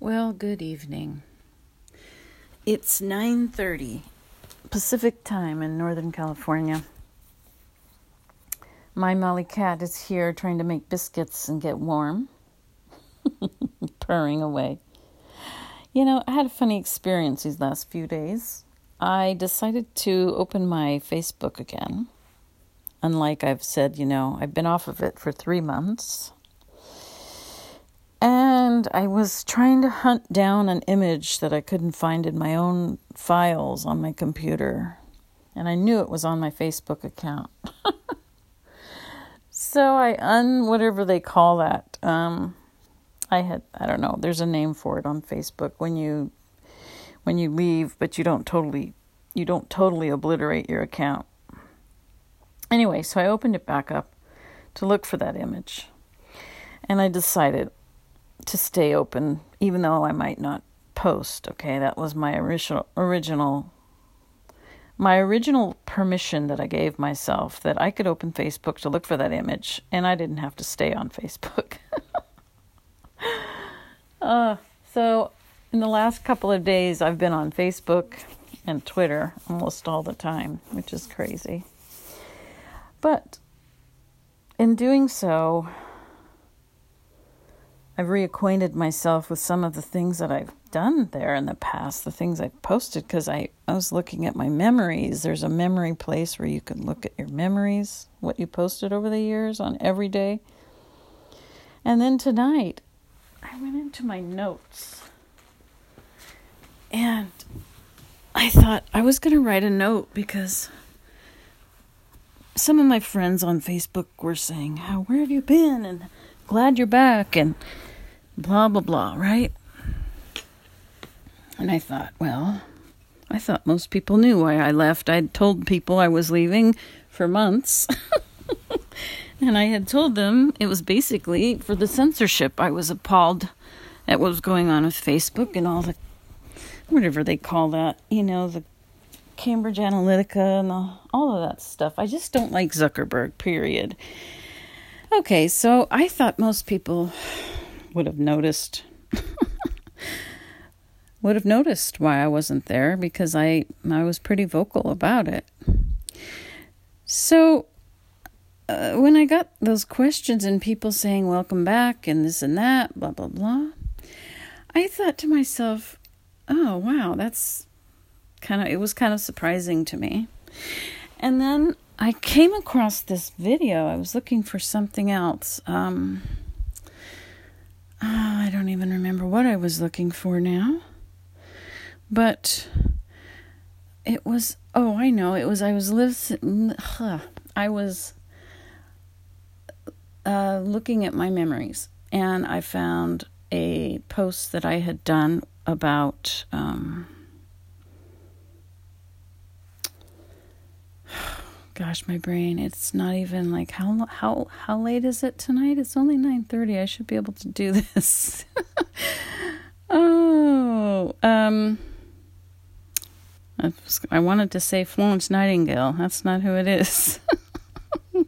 Well, good evening. It's 9:30 Pacific time in Northern California. My Molly cat is here trying to make biscuits and get warm. Purring away. You know, I had a funny experience these last few days. I decided to open my Facebook again. Unlike I've said, you know, I've been off of it for 3 months and I was trying to hunt down an image that I couldn't find in my own files on my computer. And I knew it was on my Facebook account. so I un whatever they call that. Um, I had I don't know, there's a name for it on Facebook when you when you leave but you don't totally you don't totally obliterate your account. Anyway, so I opened it back up to look for that image. And I decided to stay open, even though I might not post. Okay, that was my original original my original permission that I gave myself that I could open Facebook to look for that image, and I didn't have to stay on Facebook. uh, so, in the last couple of days, I've been on Facebook and Twitter almost all the time, which is crazy. But in doing so, I've reacquainted myself with some of the things that I've done there in the past, the things I've posted, because I, I was looking at my memories. There's a memory place where you can look at your memories, what you posted over the years on every day. And then tonight, I went into my notes and I thought I was going to write a note because some of my friends on Facebook were saying, How, where have you been? And glad you're back. And blah, blah, blah, right? And I thought, well, I thought most people knew why I left. I'd told people I was leaving for months. and I had told them it was basically for the censorship. I was appalled at what was going on with Facebook and all the whatever they call that, you know, the Cambridge Analytica and the, all of that stuff. I just don't like Zuckerberg, period. Okay, so I thought most people would have noticed would have noticed why I wasn't there because I I was pretty vocal about it. So uh, when I got those questions and people saying welcome back and this and that blah blah blah, I thought to myself, "Oh, wow, that's kind of it was kind of surprising to me." And then I came across this video. I was looking for something else. Um, Oh, I don't even remember what I was looking for now. But it was oh, I know. It was I was listening I was uh, looking at my memories and I found a post that I had done about um, gosh, my brain. It's not even like how how how late is it tonight? It's only 9:30. I should be able to do this. oh, um I, wanted to say Florence Nightingale. That's not who it is.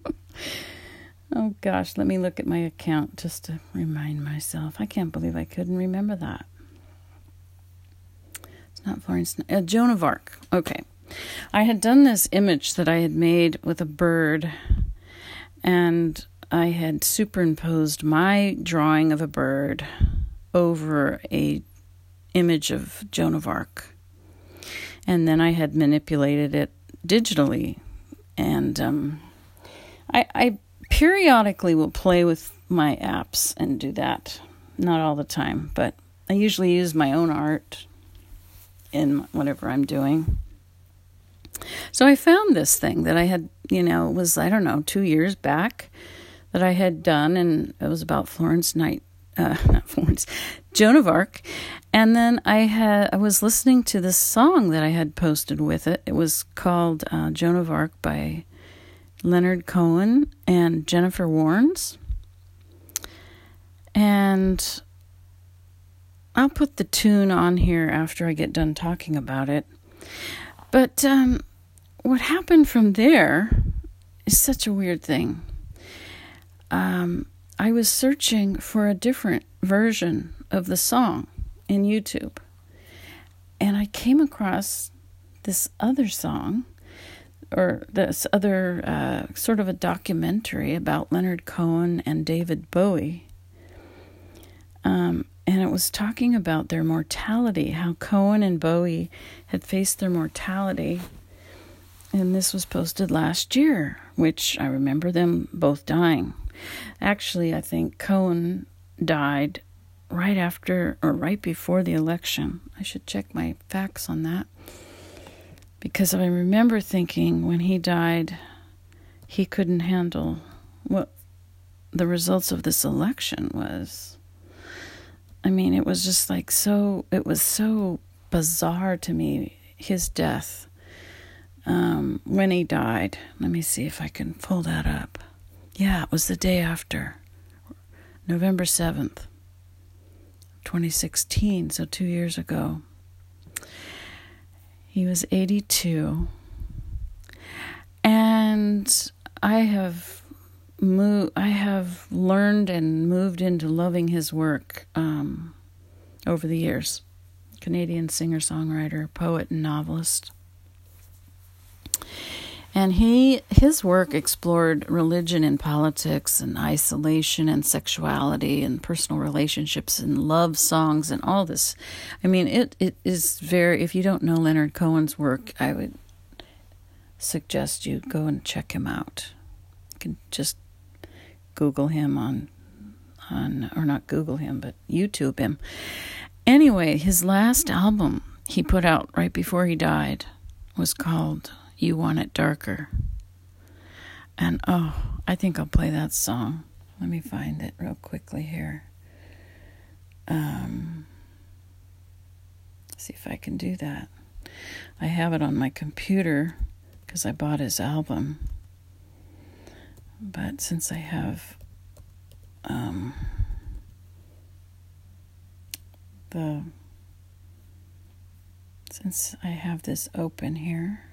oh gosh, let me look at my account just to remind myself. I can't believe I couldn't remember that. It's not Florence. Uh, Joan of Arc. Okay. I had done this image that I had made with a bird, and I had superimposed my drawing of a bird over a image of Joan of Arc, and then I had manipulated it digitally, and um, I, I periodically will play with my apps and do that. Not all the time, but I usually use my own art in whatever I'm doing. So I found this thing that I had, you know, was I don't know, 2 years back that I had done and it was about Florence Night uh, not Florence, Joan of Arc, and then I had I was listening to this song that I had posted with it. It was called uh, Joan of Arc by Leonard Cohen and Jennifer Warnes, and I'll put the tune on here after I get done talking about it. But um, what happened from there is such a weird thing. Um, I was searching for a different version of the song, in YouTube. And I came across this other song or this other uh, sort of a documentary about Leonard Cohen and David Bowie. Um, and it was talking about their mortality, how Cohen and Bowie had faced their mortality. And this was posted last year, which I remember them both dying. Actually, I think Cohen died right after or right before the election. I should check my facts on that. Because I remember thinking when he died, he couldn't handle what the results of this election was. I mean, it was just like so, it was so bizarre to me, his death um, when he died. Let me see if I can pull that up. Yeah, it was the day after, November 7th, 2016, so two years ago. He was 82. And I have moved, I have learned and moved into loving his work um, over the years. Canadian singer songwriter, poet, and novelist. And he his work explored religion and politics and isolation and sexuality and personal relationships and love songs and all this. I mean it, it is very if you don't know Leonard Cohen's work, I would suggest you go and check him out. You can just Google him on on or not Google him, but YouTube him. Anyway, his last album he put out right before he died was called you Want It Darker. And oh, I think I'll play that song. Let me find it real quickly here. Um, see if I can do that. I have it on my computer because I bought his album. But since I have um, the since I have this open here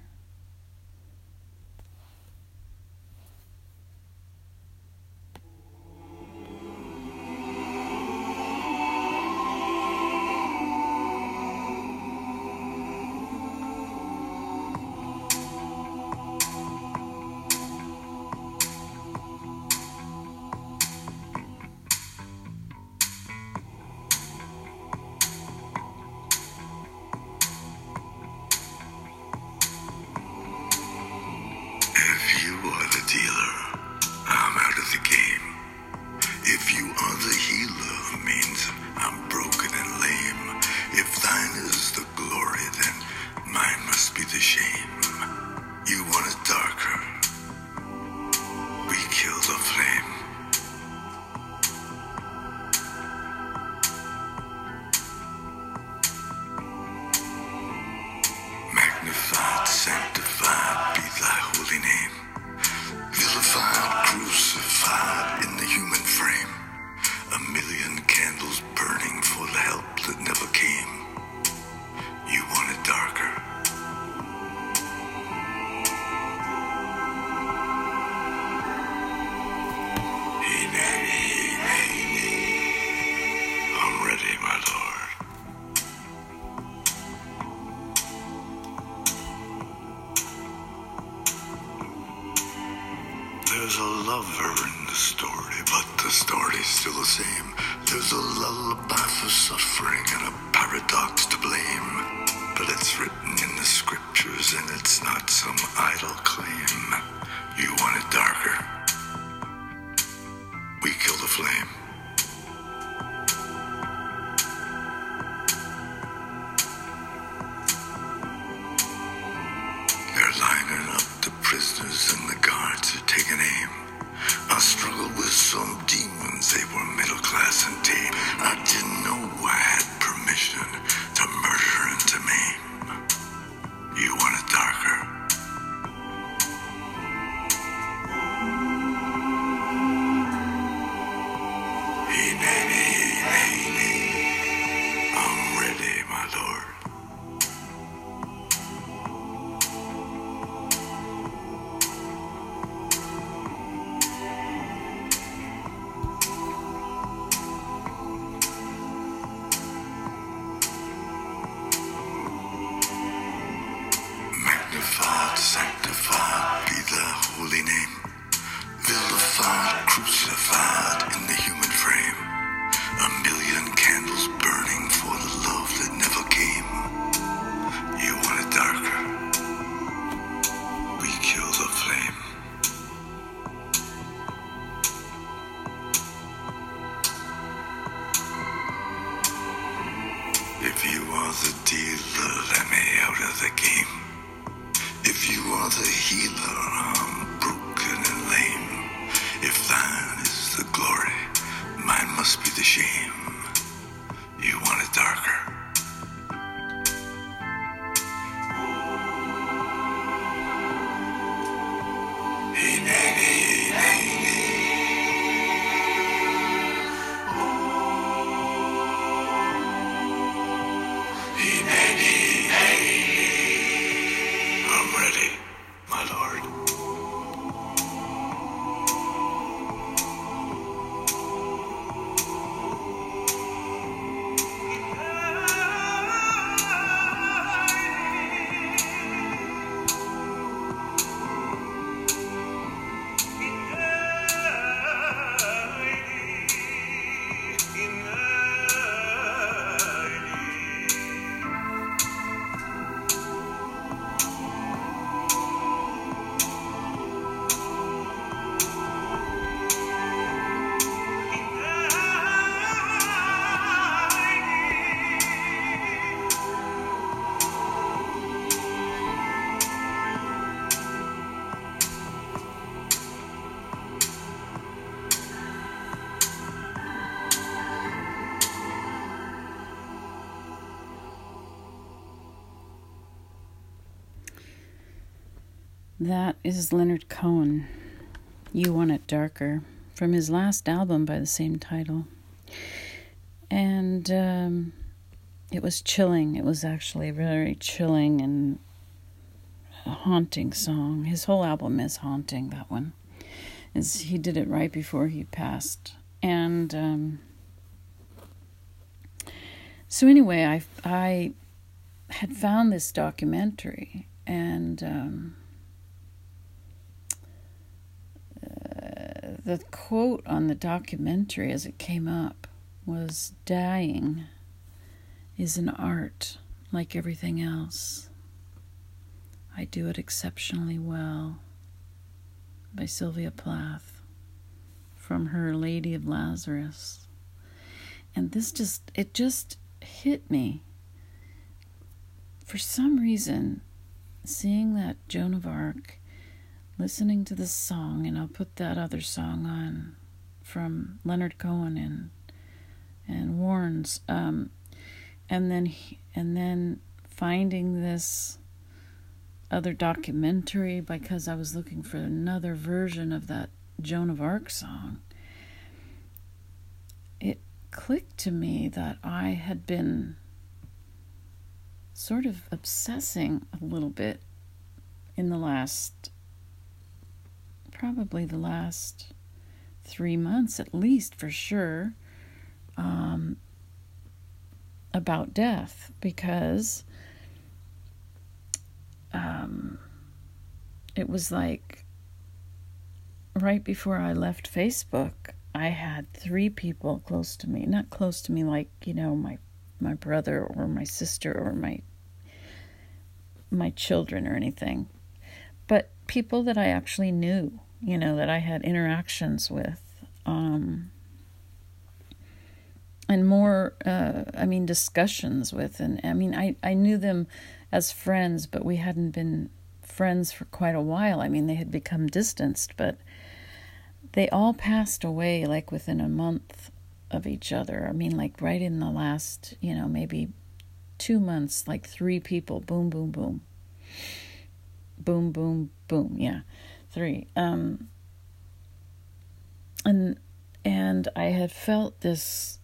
are the dealer, let me out of the game. If you are the healer, I'm broken and lame. If thine is the glory, mine must be the shame. That is Leonard Cohen. You Want It Darker from his last album by the same title. And um, it was chilling. It was actually a very chilling and a haunting song. His whole album is haunting, that one. Is he did it right before he passed. And um, so anyway, I I had found this documentary and um, the quote on the documentary as it came up was dying is an art like everything else. I do it exceptionally well by Sylvia Plath from her Lady of Lazarus. And this just it just hit me. For some reason, seeing that Joan of Arc listening to this song, and I'll put that other song on from Leonard Cohen and and Warnes, um, and then he, and then finding this other documentary because I was looking for another version of that Joan of Arc song. It clicked to me that I had been sort of obsessing a little bit in the last probably the last three months at least for sure um, about death because um, it was like right before I left Facebook, I had three people close to me, not close to me like, you know, my my brother or my sister or my my children or anything, but people that I actually knew, you know, that I had interactions with. Um, and more uh, i mean discussions with and i mean I, I knew them as friends but we hadn't been friends for quite a while. I mean they had become distanced but they all passed away like within a month of each other. I mean like right in the last you know maybe two months like three people boom boom boom. Boom boom boom yeah three um and and i had felt this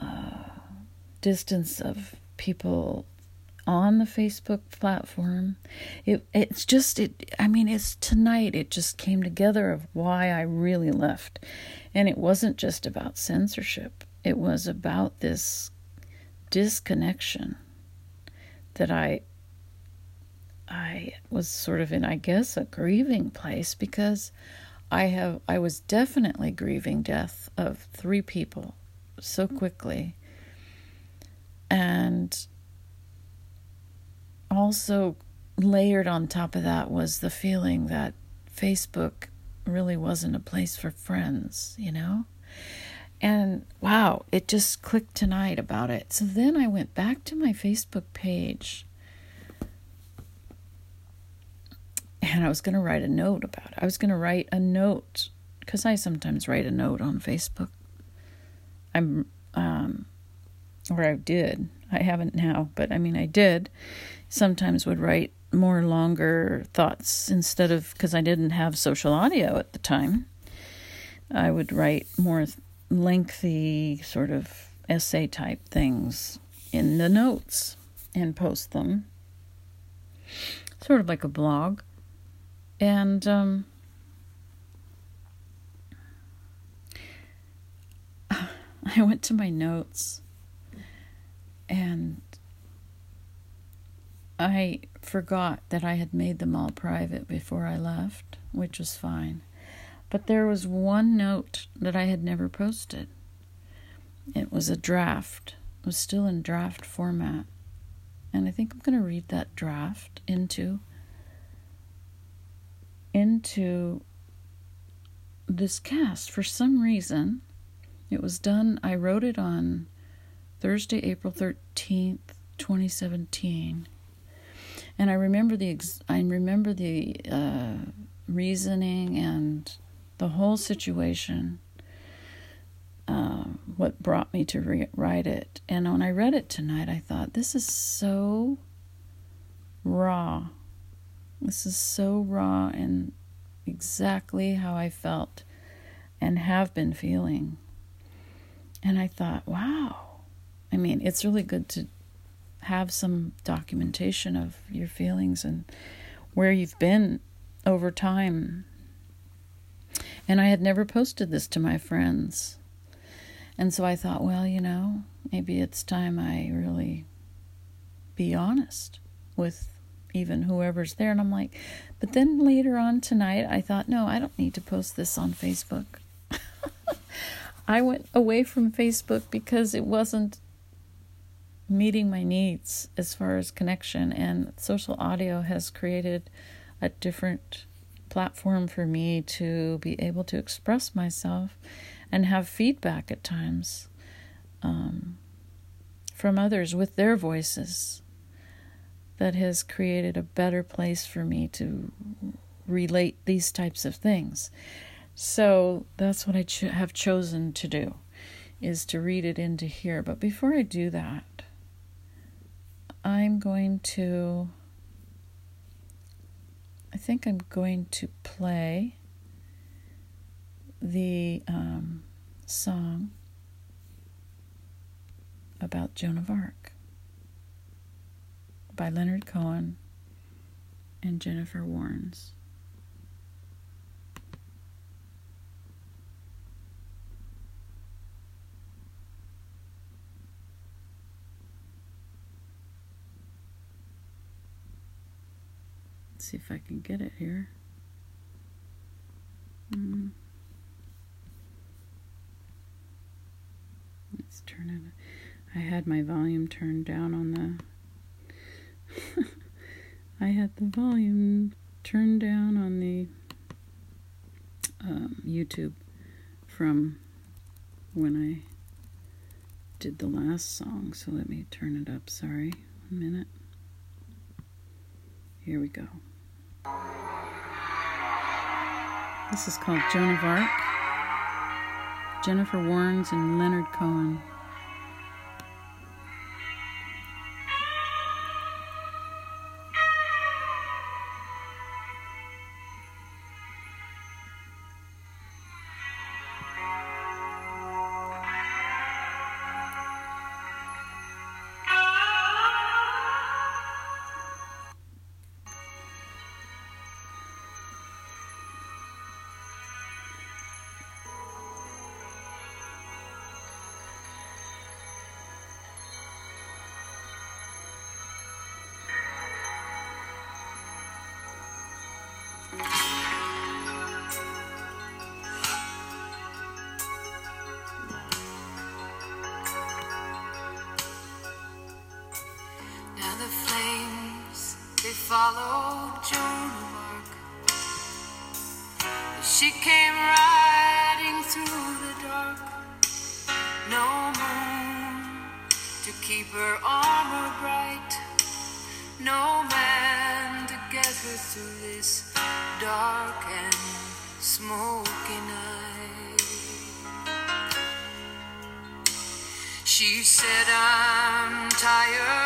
uh, distance of people on the Facebook platform. It it's just it I mean it's tonight it just came together of why I really left. And it wasn't just about censorship. It was about this disconnection that I I was sort of in I guess a grieving place because I have I was definitely grieving death of three people so quickly. And also layered on top of that was the feeling that Facebook really wasn't a place for friends, you know? And wow, it just clicked tonight about it. So then I went back to my Facebook page and I was going to write a note about it. I was going to write a note because I sometimes write a note on Facebook. I'm, um, or I did. I haven't now, but I mean, I did. Sometimes would write more longer thoughts instead of because I didn't have social audio at the time. I would write more lengthy sort of essay type things in the notes and post them, sort of like a blog. And um, I went to my notes and I forgot that I had made them all private before I left, which was fine. But there was one note that I had never posted. It was a draft. It was still in draft format. And I think I'm going to read that draft into into this cast for some reason. It was done I wrote it on Thursday, April 13th, 2017 and I remember the I remember the uh, reasoning and the whole situation. Uh, what brought me to re- write it, and when I read it tonight, I thought this is so raw. This is so raw and exactly how I felt and have been feeling. And I thought, wow. I mean, it's really good to have some documentation of your feelings and where you've been over time. And I had never posted this to my friends. And so I thought, well, you know, maybe it's time I really be honest with even whoever's there. And I'm like, but then later on tonight, I thought, no, I don't need to post this on Facebook. I went away from Facebook because it wasn't meeting my needs as far as connection. And social audio has created a different platform for me to be able to express myself and have feedback at times um, from others with their voices that has created a better place for me to relate these types of things. So that's what I cho- have chosen to do is to read it into here. But before I do that, I'm going to, I think I'm going to play the um, song about Joan of Arc by Leonard Cohen and Jennifer Warnes. see if I can get it here. Mm. Let's turn it. I had my volume turned down on the. I had the volume turned down on the um, YouTube from when I did the last song. So let me turn it up. Sorry, one minute. Here we go. This is called Joan of Arc. Jennifer Warnes and Leonard Cohen. She came riding through the dark. No moon to keep her armor bright. No man to get her through this dark and smoky night. She said, I'm tired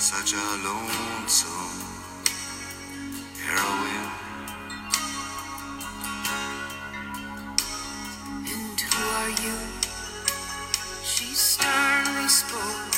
such a lonesome heroine. And who are you? She sternly spoke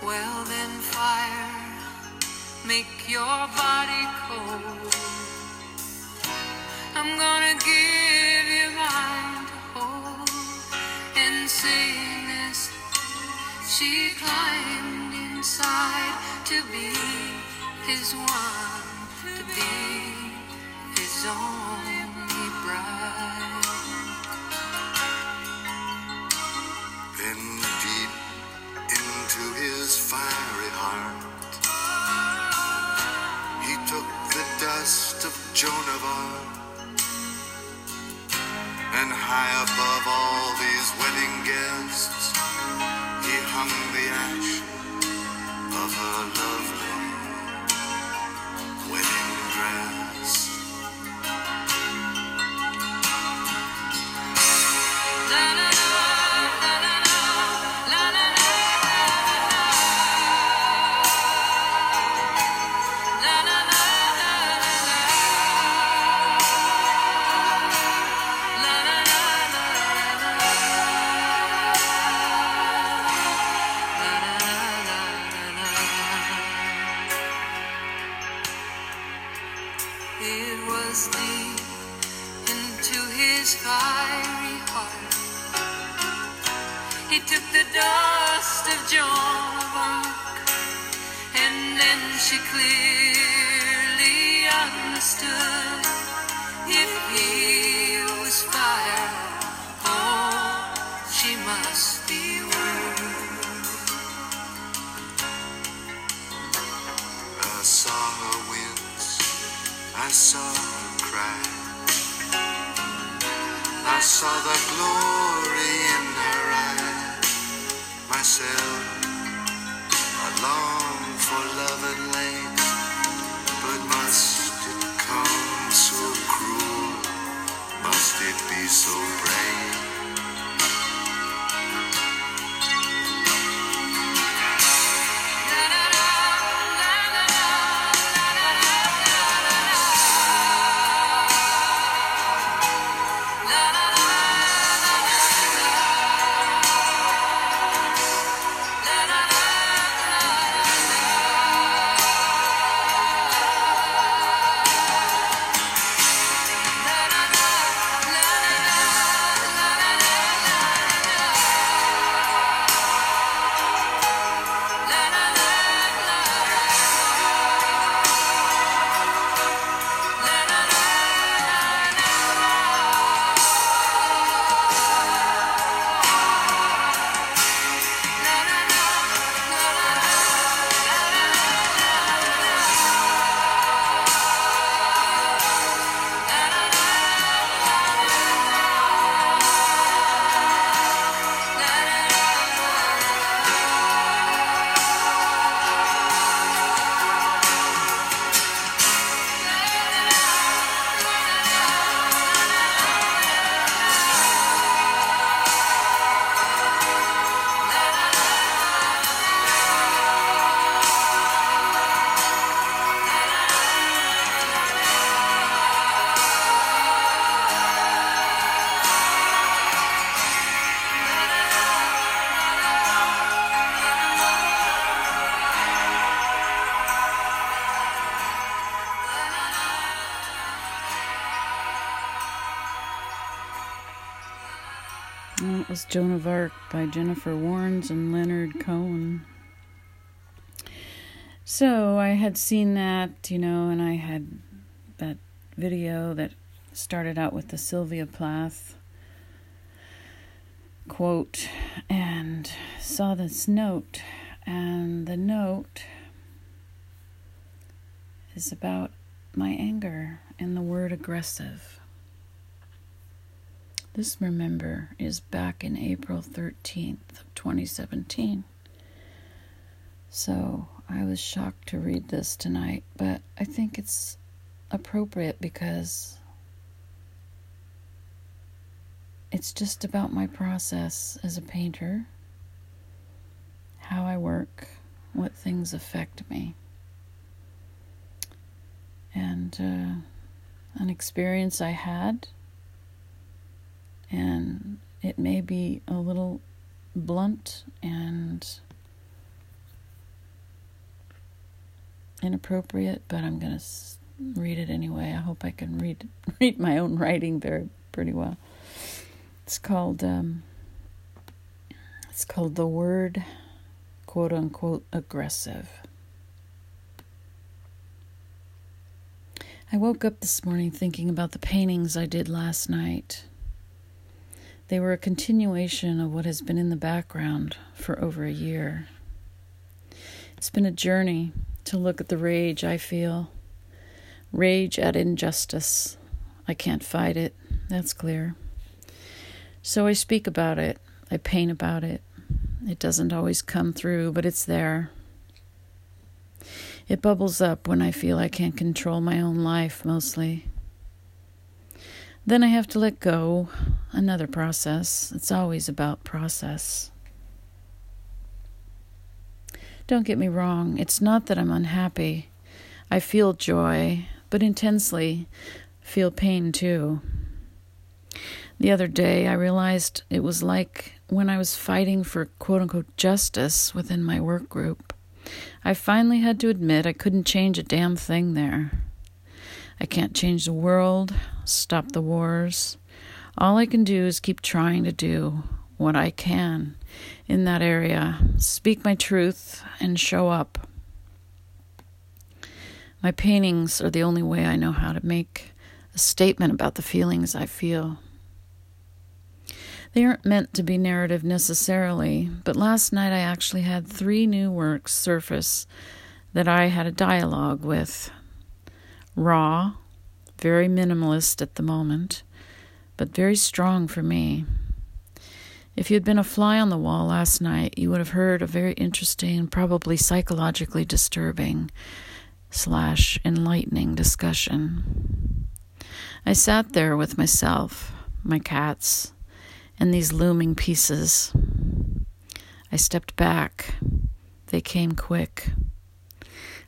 Well then, fire, make your body cold. I'm gonna give you mine to hold and saying this. She climbed inside to be his one, to be his only bride. Then deep into his fiery heart, he took the dust of Joan of Arc, and high above all these wedding guests, he hung the ash of her lovely Joan of Arc by Jennifer Warnes and Leonard Cohen. So I had seen that, you know, and I had that video that started out with the Sylvia Plath quote and saw this note, and the note is about my anger and the word aggressive. This, remember, is back in April 13th of 2017. So I was shocked to read this tonight, but I think it's appropriate because it's just about my process as a painter, how I work, what things affect me, and uh, an experience I had. And it may be a little blunt and inappropriate, but I'm going to read it anyway. I hope I can read read my own writing very pretty well. It's called um, it's called the word quote unquote aggressive. I woke up this morning thinking about the paintings I did last night. They were a continuation of what has been in the background for over a year. It's been a journey to look at the rage I feel. Rage at injustice. I can't fight it, that's clear. So I speak about it, I paint about it. It doesn't always come through, but it's there. It bubbles up when I feel I can't control my own life, mostly. Then I have to let go. Another process. It's always about process. Don't get me wrong, it's not that I'm unhappy. I feel joy, but intensely feel pain too. The other day, I realized it was like when I was fighting for quote unquote justice within my work group. I finally had to admit I couldn't change a damn thing there. I can't change the world, stop the wars. All I can do is keep trying to do what I can in that area, speak my truth, and show up. My paintings are the only way I know how to make a statement about the feelings I feel. They aren't meant to be narrative necessarily, but last night I actually had three new works surface that I had a dialogue with. Raw, very minimalist at the moment, but very strong for me. If you had been a fly on the wall last night, you would have heard a very interesting, probably psychologically disturbing slash enlightening discussion. I sat there with myself, my cats, and these looming pieces. I stepped back. They came quick.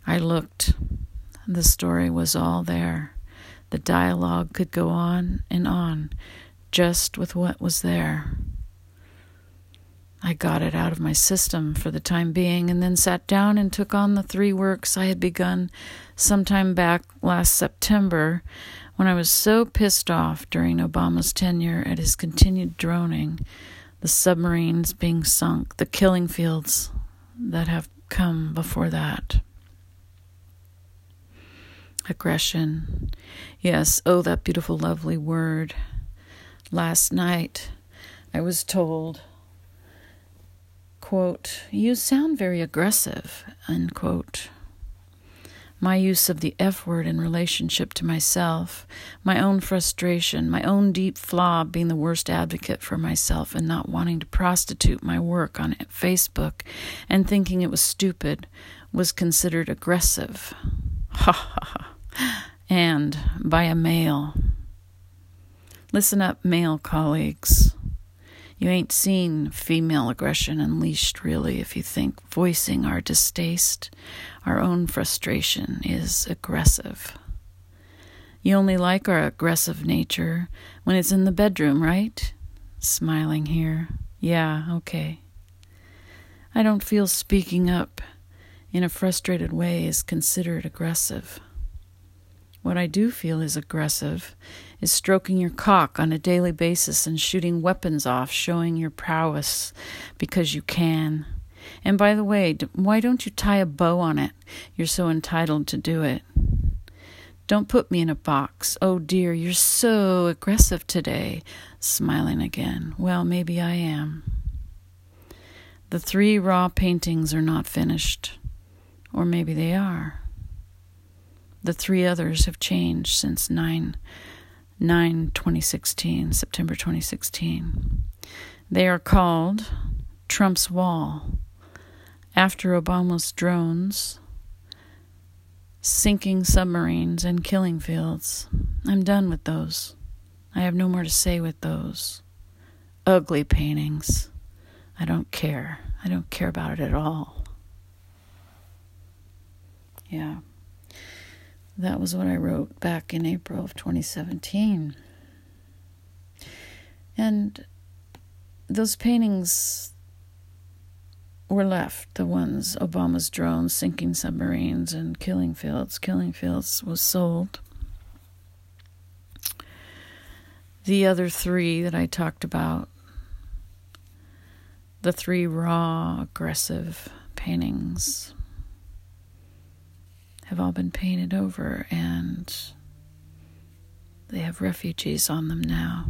I looked. The story was all there. The dialogue could go on and on, just with what was there. I got it out of my system for the time being and then sat down and took on the three works I had begun sometime back last September when I was so pissed off during Obama's tenure at his continued droning, the submarines being sunk, the killing fields that have come before that. Aggression. Yes, oh, that beautiful, lovely word. Last night I was told quote, You sound very aggressive, unquote. My use of the F word in relationship to myself, my own frustration, my own deep flaw being the worst advocate for myself and not wanting to prostitute my work on Facebook and thinking it was stupid, was considered aggressive. Ha ha ha. And by a male. Listen up, male colleagues. You ain't seen female aggression unleashed, really, if you think voicing our distaste, our own frustration, is aggressive. You only like our aggressive nature when it's in the bedroom, right? Smiling here. Yeah, okay. I don't feel speaking up in a frustrated way is considered aggressive. What I do feel is aggressive is stroking your cock on a daily basis and shooting weapons off, showing your prowess because you can. And by the way, why don't you tie a bow on it? You're so entitled to do it. Don't put me in a box. Oh dear, you're so aggressive today. Smiling again. Well, maybe I am. The three raw paintings are not finished. Or maybe they are. The three others have changed since 9, 9 2016, September 2016. They are called Trump's Wall, after Obama's drones, sinking submarines, and killing fields. I'm done with those. I have no more to say with those. Ugly paintings. I don't care. I don't care about it at all. Yeah. That was what I wrote back in April of 2017. And those paintings were left the ones Obama's drones sinking submarines and killing fields. Killing fields was sold. The other three that I talked about the three raw, aggressive paintings have all been painted over and they have refugees on them now.